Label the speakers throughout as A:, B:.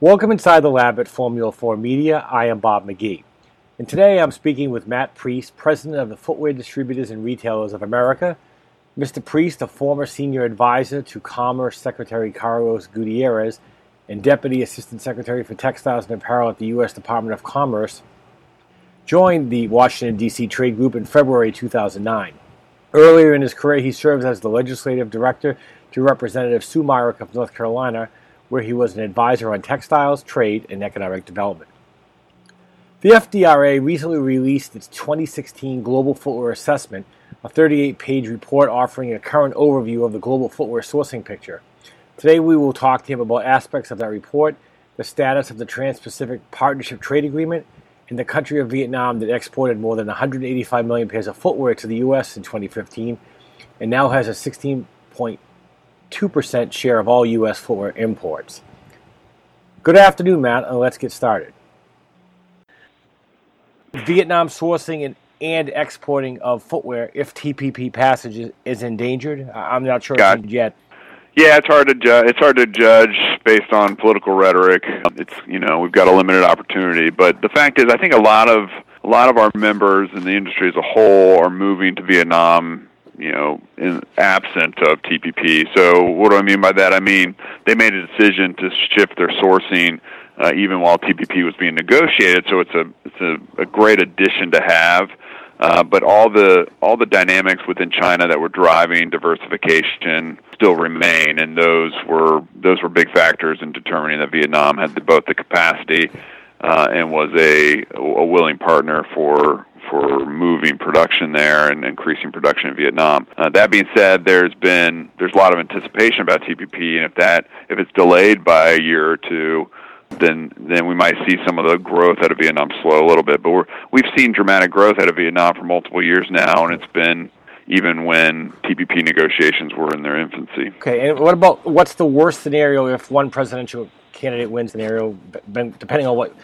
A: Welcome inside the lab at Formula 4 Media. I am Bob McGee. And today I'm speaking with Matt Priest, President of the Footwear Distributors and Retailers of America. Mr. Priest, a former senior advisor to Commerce Secretary Carlos Gutierrez and Deputy Assistant Secretary for Textiles and Apparel at the U.S. Department of Commerce, joined the Washington, D.C. Trade Group in February 2009. Earlier in his career, he served as the Legislative Director to Representative Sue Myrick of North Carolina where he was an advisor on textiles, trade, and economic development. The FDRA recently released its 2016 Global Footwear Assessment, a 38 page report offering a current overview of the global footwear sourcing picture. Today, we will talk to him about aspects of that report, the status of the Trans Pacific Partnership Trade Agreement, and the country of Vietnam that exported more than 185 million pairs of footwear to the U.S. in 2015 and now has a 16.2 2% share of all U.S. footwear imports. Good afternoon, Matt, and let's get started. Vietnam sourcing and, and exporting of footwear, if TPP passage is, endangered, I'm not sure yet.
B: Yeah, it's hard to ju- it's hard to judge based on political rhetoric. It's you know we've got a limited opportunity, but the fact is, I think a lot of a lot of our members in the industry as a whole are moving to Vietnam you know, in absent of TPP. So what do I mean by that? I mean they made a decision to shift their sourcing uh, even while TPP was being negotiated. So it's a it's a, a great addition to have. Uh, but all the all the dynamics within China that were driving diversification still remain, and those were those were big factors in determining that Vietnam had the, both the capacity uh, and was a a willing partner for for moving production there and increasing production in Vietnam. Uh, that being said, there's been there's a lot of anticipation about TPP, and if that if it's delayed by a year or two, then then we might see some of the growth out of Vietnam slow a little bit. But we're we've seen dramatic growth out of Vietnam for multiple years now, and it's been even when TPP negotiations were in their infancy.
A: Okay, and what about what's the worst scenario if one presidential candidate wins scenario, depending on what,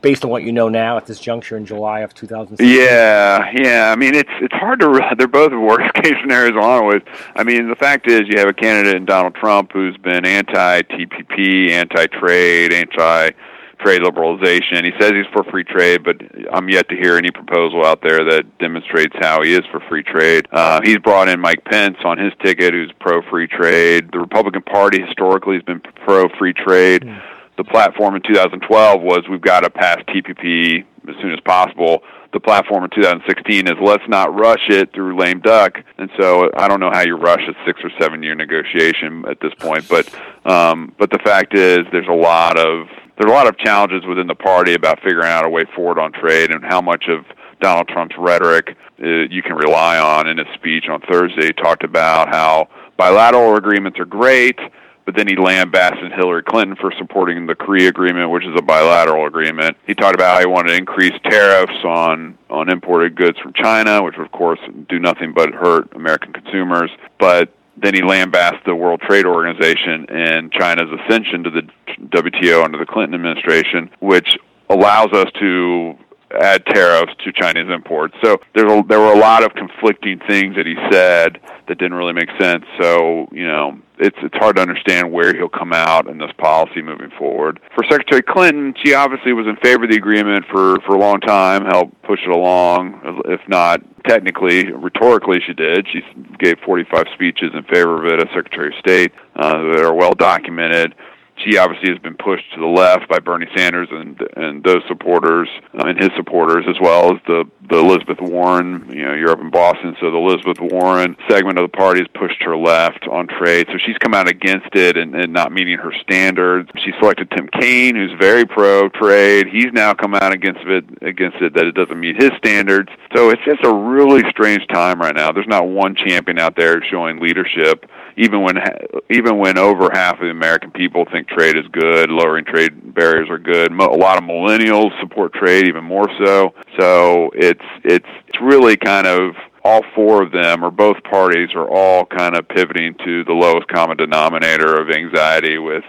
A: based on what you know now at this juncture in July of 2016?
B: Yeah, yeah. I mean, it's it's hard to. They're both worst case scenarios along with. I mean, the fact is, you have a candidate in Donald Trump who's been anti TPP, anti trade, anti trade liberalization. He says he's for free trade, but I'm yet to hear any proposal out there that demonstrates how he is for free trade. Uh, he's brought in Mike Pence on his ticket, who's pro free trade. The Republican Party historically has been pro free trade. Mm. The platform in 2012 was we've got to pass TPP as soon as possible the platform in 2016 is let's not rush it through lame duck. And so I don't know how you rush a six or seven year negotiation at this point, but um, but the fact is there's a lot of there's a lot of challenges within the party about figuring out a way forward on trade and how much of Donald Trump's rhetoric uh, you can rely on. In his speech on Thursday, he talked about how bilateral agreements are great, but then he lambasted Hillary Clinton for supporting the Korea agreement, which is a bilateral agreement. He talked about how he wanted to increase tariffs on on imported goods from China, which would of course do nothing but hurt American consumers. But then he lambasted the World Trade Organization and China's ascension to the WTO under the Clinton administration, which allows us to add tariffs to Chinese imports. So there's a, there were a lot of conflicting things that he said that didn't really make sense. So you know, it's it's hard to understand where he'll come out in this policy moving forward. For Secretary Clinton, she obviously was in favor of the agreement for for a long time, helped push it along. If not technically, rhetorically, she did. She gave 45 speeches in favor of it as Secretary of State uh, that are well documented she obviously has been pushed to the left by Bernie Sanders and and those supporters uh, and his supporters, as well as the the Elizabeth Warren. You know, you're up in Boston, so the Elizabeth Warren segment of the party has pushed her left on trade. So she's come out against it and, and not meeting her standards. She selected Tim Kaine, who's very pro trade. He's now come out against it against it that it doesn't meet his standards. So it's just a really strange time right now. There's not one champion out there showing leadership even when even when over half of the American people think trade is good, lowering trade barriers are good. A lot of millennials support trade even more so. So it's it's it's really kind of all four of them or both parties are all kind of pivoting to the lowest common denominator of anxiety with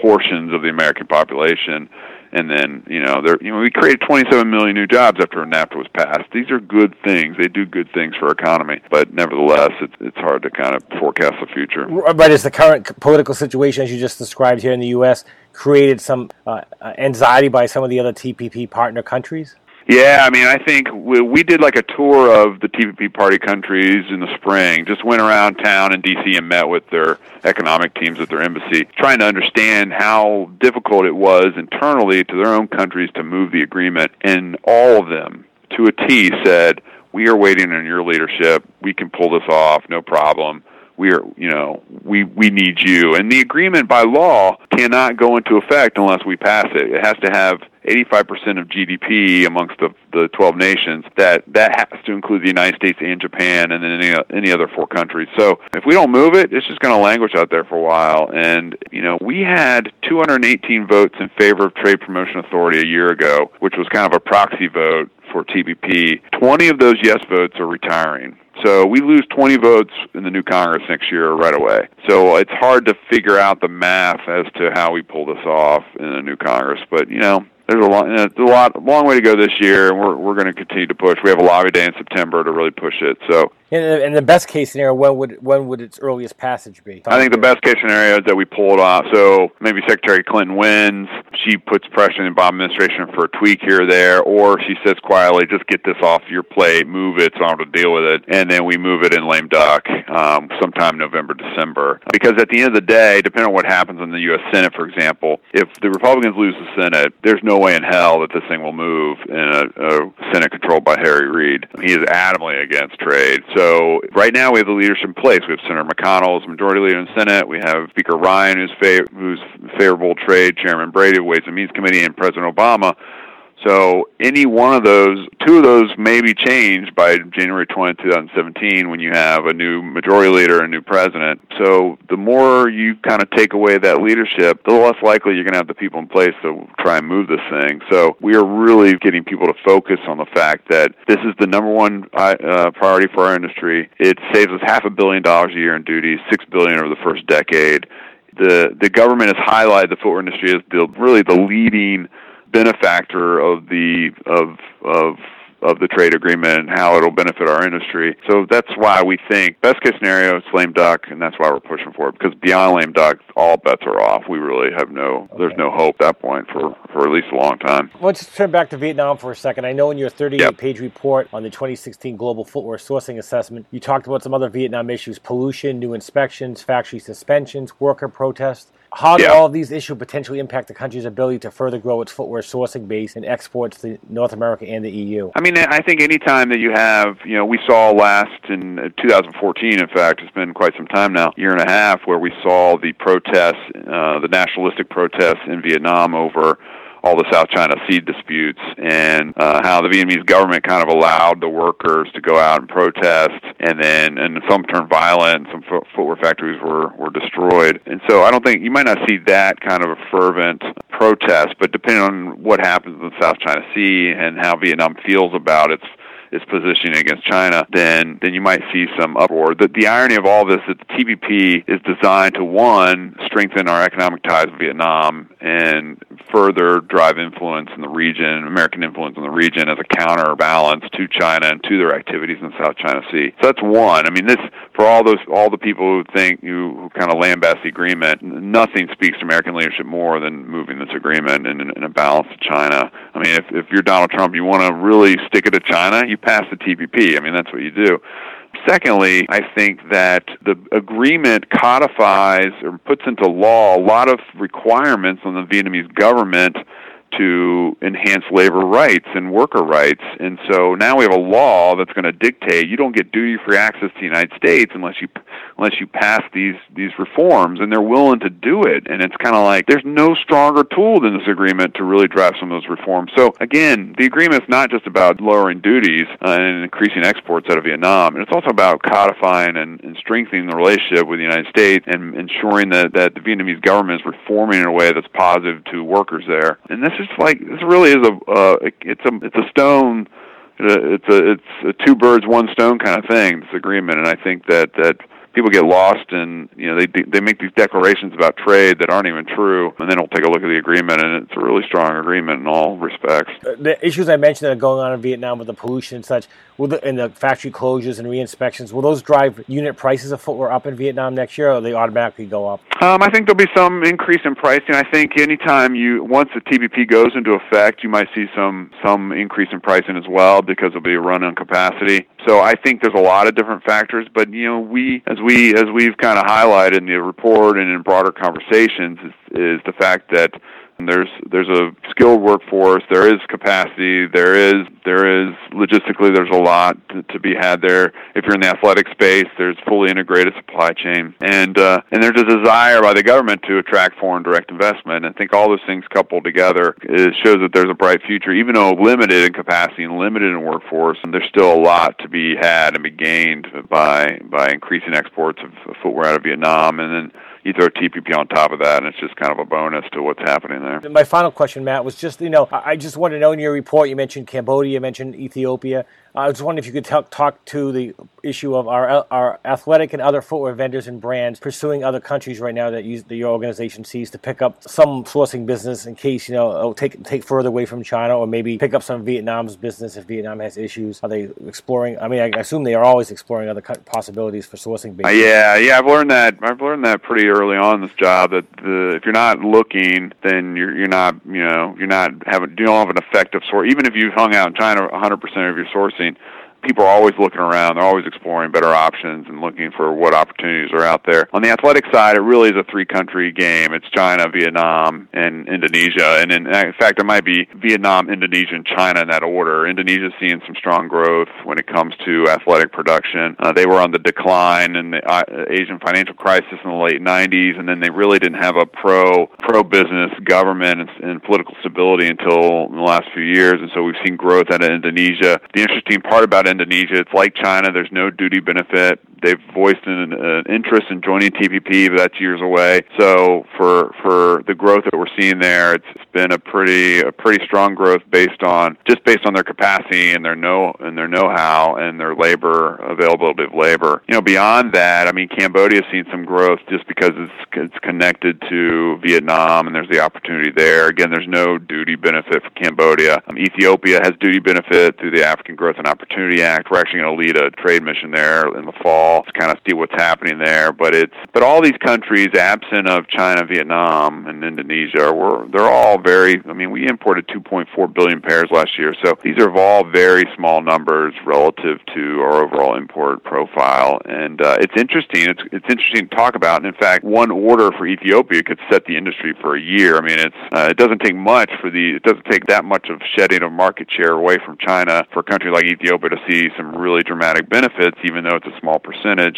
B: portions of the American population and then you know there you know we created 27 million new jobs after NAFTA was passed. These are good things. They do good things for our economy, but nevertheless, it's it's hard to kind of forecast the future.
A: But is the current political situation, as you just described here in the U.S., created some uh, anxiety by some of the other TPP partner countries?
B: Yeah, I mean, I think we, we did like a tour of the TPP party countries in the spring. Just went around town in DC and met with their economic teams at their embassy, trying to understand how difficult it was internally to their own countries to move the agreement. And all of them, to a T, said, "We are waiting on your leadership. We can pull this off, no problem." We are you know we we need you and the agreement by law cannot go into effect unless we pass it it has to have 85% of GDP amongst the, the 12 nations, that that has to include the United States and Japan and then any, any other four countries. So if we don't move it, it's just going to languish out there for a while. And, you know, we had 218 votes in favor of Trade Promotion Authority a year ago, which was kind of a proxy vote for TPP. 20 of those yes votes are retiring. So we lose 20 votes in the new Congress next year right away. So it's hard to figure out the math as to how we pull this off in a new Congress. But, you know, there's a lot, a lot, long way to go this year, and we're we're going to continue to push. We have a lobby day in September to really push it. So
A: in the best case scenario, when would when would its earliest passage be?
B: I think the best case scenario is that we pull it off. So maybe Secretary Clinton wins. She puts pressure on the Obama administration for a tweak here or there, or she says quietly, "Just get this off your plate, move it, so I don't have to deal with it," and then we move it in lame duck um, sometime November, December. Because at the end of the day, depending on what happens in the U.S. Senate, for example, if the Republicans lose the Senate, there's no way in hell that this thing will move in a, a Senate controlled by Harry Reid. He is adamantly against trade. So so right now we have the leadership in place. We have Senator McConnell as majority leader in the Senate. We have Speaker Ryan, who's, fav- who's favorable trade, Chairman Brady of Ways and Means Committee, and President Obama so any one of those, two of those may be changed by January 20, 2017 when you have a new majority leader and a new president. So the more you kind of take away that leadership, the less likely you're going to have the people in place to try and move this thing. So we are really getting people to focus on the fact that this is the number one uh, priority for our industry. It saves us half a billion dollars a year in duties, six billion over the first decade. The the government has highlighted the footwear industry as the really the leading benefactor of the of of of the trade agreement and how it'll benefit our industry. So that's why we think best case scenario is lame duck, and that's why we're pushing for it. Because beyond lame duck, all bets are off. We really have no okay. there's no hope at that point for for at least a long time.
A: Let's turn back to Vietnam for a second. I know in your 38 page report on the 2016 Global Footwear Sourcing Assessment, you talked about some other Vietnam issues: pollution, new inspections, factory suspensions, worker protests. How do yeah. all of these issues potentially impact the country's ability to further grow its footwear sourcing base and exports to North America and the EU?
B: I mean, I think any time that you have, you know, we saw last in 2014, in fact, it's been quite some time now, year and a half, where we saw the protests, uh, the nationalistic protests in Vietnam over all the South China Sea disputes and uh, how the Vietnamese government kind of allowed the workers to go out and protest, and then and some turned violent, and some fo- footwear factories were were destroyed. And so I don't think you might not see that kind of a fervent protest, but depending on what happens in the South China Sea and how Vietnam feels about its its positioning against China, then then you might see some uproar. The, the irony of all this is that the TPP is designed to one strengthen our economic ties with Vietnam and further drive influence in the region, American influence in the region as a counterbalance to China and to their activities in the South China Sea. So that's one. I mean, this for all those all the people who think who, who kind of lambast the agreement, nothing speaks to American leadership more than moving this agreement in, in, in a balance to China. I mean, if if you're Donald Trump, you want to really stick it to China, you pass the TPP. I mean, that's what you do. Secondly, I think that the agreement codifies or puts into law a lot of requirements on the Vietnamese government to enhance labor rights and worker rights. And so now we have a law that's going to dictate you don't get duty free access to the United States unless you unless you pass these these reforms and they're willing to do it. And it's kind of like there's no stronger tool than this agreement to really drive some of those reforms. So again, the agreement is not just about lowering duties uh, and increasing exports out of Vietnam. It's also about codifying and, and strengthening the relationship with the United States and ensuring that that the Vietnamese government is reforming in a way that's positive to workers there. And this is just like this really is a uh, it's a it's a stone it's a it's a two birds one stone kind of thing this agreement. And I think that that people get lost and you know they they make these declarations about trade that aren't even true, and then they'll take a look at the agreement, and it's a really strong agreement in all respects.
A: Uh, the issues I mentioned that are going on in Vietnam with the pollution and such, will the, and the factory closures and re-inspections, will those drive unit prices of footwear up in Vietnam next year, or they automatically go up?
B: Um, I think there'll be some increase in pricing. I think anytime you once the TPP goes into effect, you might see some some increase in pricing as well because there'll be a run on capacity. So I think there's a lot of different factors, but you know we as we as we've kind of highlighted in the report and in broader conversations is, is the fact that there's there's a skilled workforce. There is capacity. There is there is logistically there's a lot to, to be had there. If you're in the athletic space, there's fully integrated supply chain, and uh, and there's a desire by the government to attract foreign direct investment. And I think all those things coupled together it shows that there's a bright future, even though limited in capacity and limited in workforce. And there's still a lot to be had and be gained by by increasing exports of footwear out of Vietnam, and then you throw TPP on top of that, and it's just kind of a bonus to what's happening there.
A: My final question, Matt, was just you know I just want to know in your report you mentioned Cambodia, you mentioned Ethiopia. Uh, I was wondering if you could talk, talk to the issue of our uh, our athletic and other footwear vendors and brands pursuing other countries right now that, use, that your organization sees to pick up some sourcing business in case you know oh, take take further away from China or maybe pick up some Vietnam's business if Vietnam has issues. Are they exploring? I mean, I assume they are always exploring other possibilities for sourcing.
B: Uh, yeah, yeah, I've learned that. I've learned that pretty early on this job that the, if you're not looking, then you're you're not you know you're not having you don't have an effective source. Even if you've hung out in China 100% of your sourcing interesting people are always looking around. They're always exploring better options and looking for what opportunities are out there. On the athletic side, it really is a three-country game. It's China, Vietnam, and Indonesia. And in, in fact, it might be Vietnam, Indonesia, and China in that order. Indonesia's seeing some strong growth when it comes to athletic production. Uh, they were on the decline in the uh, Asian financial crisis in the late 90s, and then they really didn't have a pro pro business government and, and political stability until the last few years. And so we've seen growth out of Indonesia. The interesting part about Indonesia. It's like China. There's no duty benefit. They've voiced an, an interest in joining TPP, but that's years away. So for for the growth that we're seeing there, it's, it's been a pretty a pretty strong growth based on just based on their capacity and their know and their know-how and their labor availability of labor. You know, beyond that, I mean, Cambodia's seen some growth just because it's it's connected to Vietnam and there's the opportunity there. Again, there's no duty benefit for Cambodia. Um, Ethiopia has duty benefit through the African Growth and Opportunity Act. We're actually going to lead a trade mission there in the fall to kind of see what's happening there. But it's but all these countries, absent of China, Vietnam, and Indonesia, were they're all very. I mean, we imported 2.4 billion pairs last year, so these are all very small numbers relative to our overall import profile. And uh, it's interesting. It's it's interesting to talk about. And in fact, one order for Ethiopia could set the industry for a year. I mean, it's uh, it doesn't take much for the it doesn't take that much of shedding of market share away from China for a country like Ethiopia to see some really dramatic benefits, even though it's a small percentage.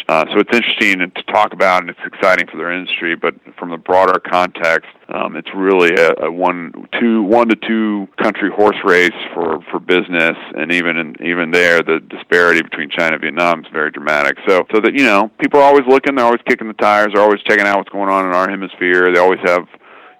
B: Uh, so it's interesting to talk about, and it's exciting for their industry. But from the broader context, um, it's really a, a one, two, one to two country horse race for for business, and even in, even there, the disparity between China and Vietnam is very dramatic. So so that you know, people are always looking, they're always kicking the tires, they're always checking out what's going on in our hemisphere. They always have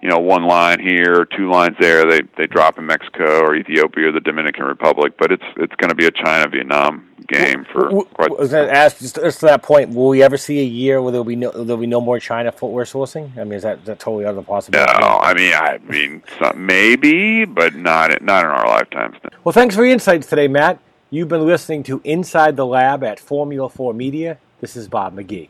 B: you know one line here, two lines there. They they drop in Mexico or Ethiopia or the Dominican Republic, but it's it's going to be a China Vietnam game for quite.
A: I was going to ask just, just to that point. Will we ever see a year where there'll be no there'll be no more China footwear sourcing? I mean, is that, is that totally out of the possibility?
B: No, oh, I mean, I mean, some, maybe, but not not in our lifetimes.
A: Well, thanks for your insights today, Matt. You've been listening to Inside the Lab at Formula 4 Media. This is Bob McGee.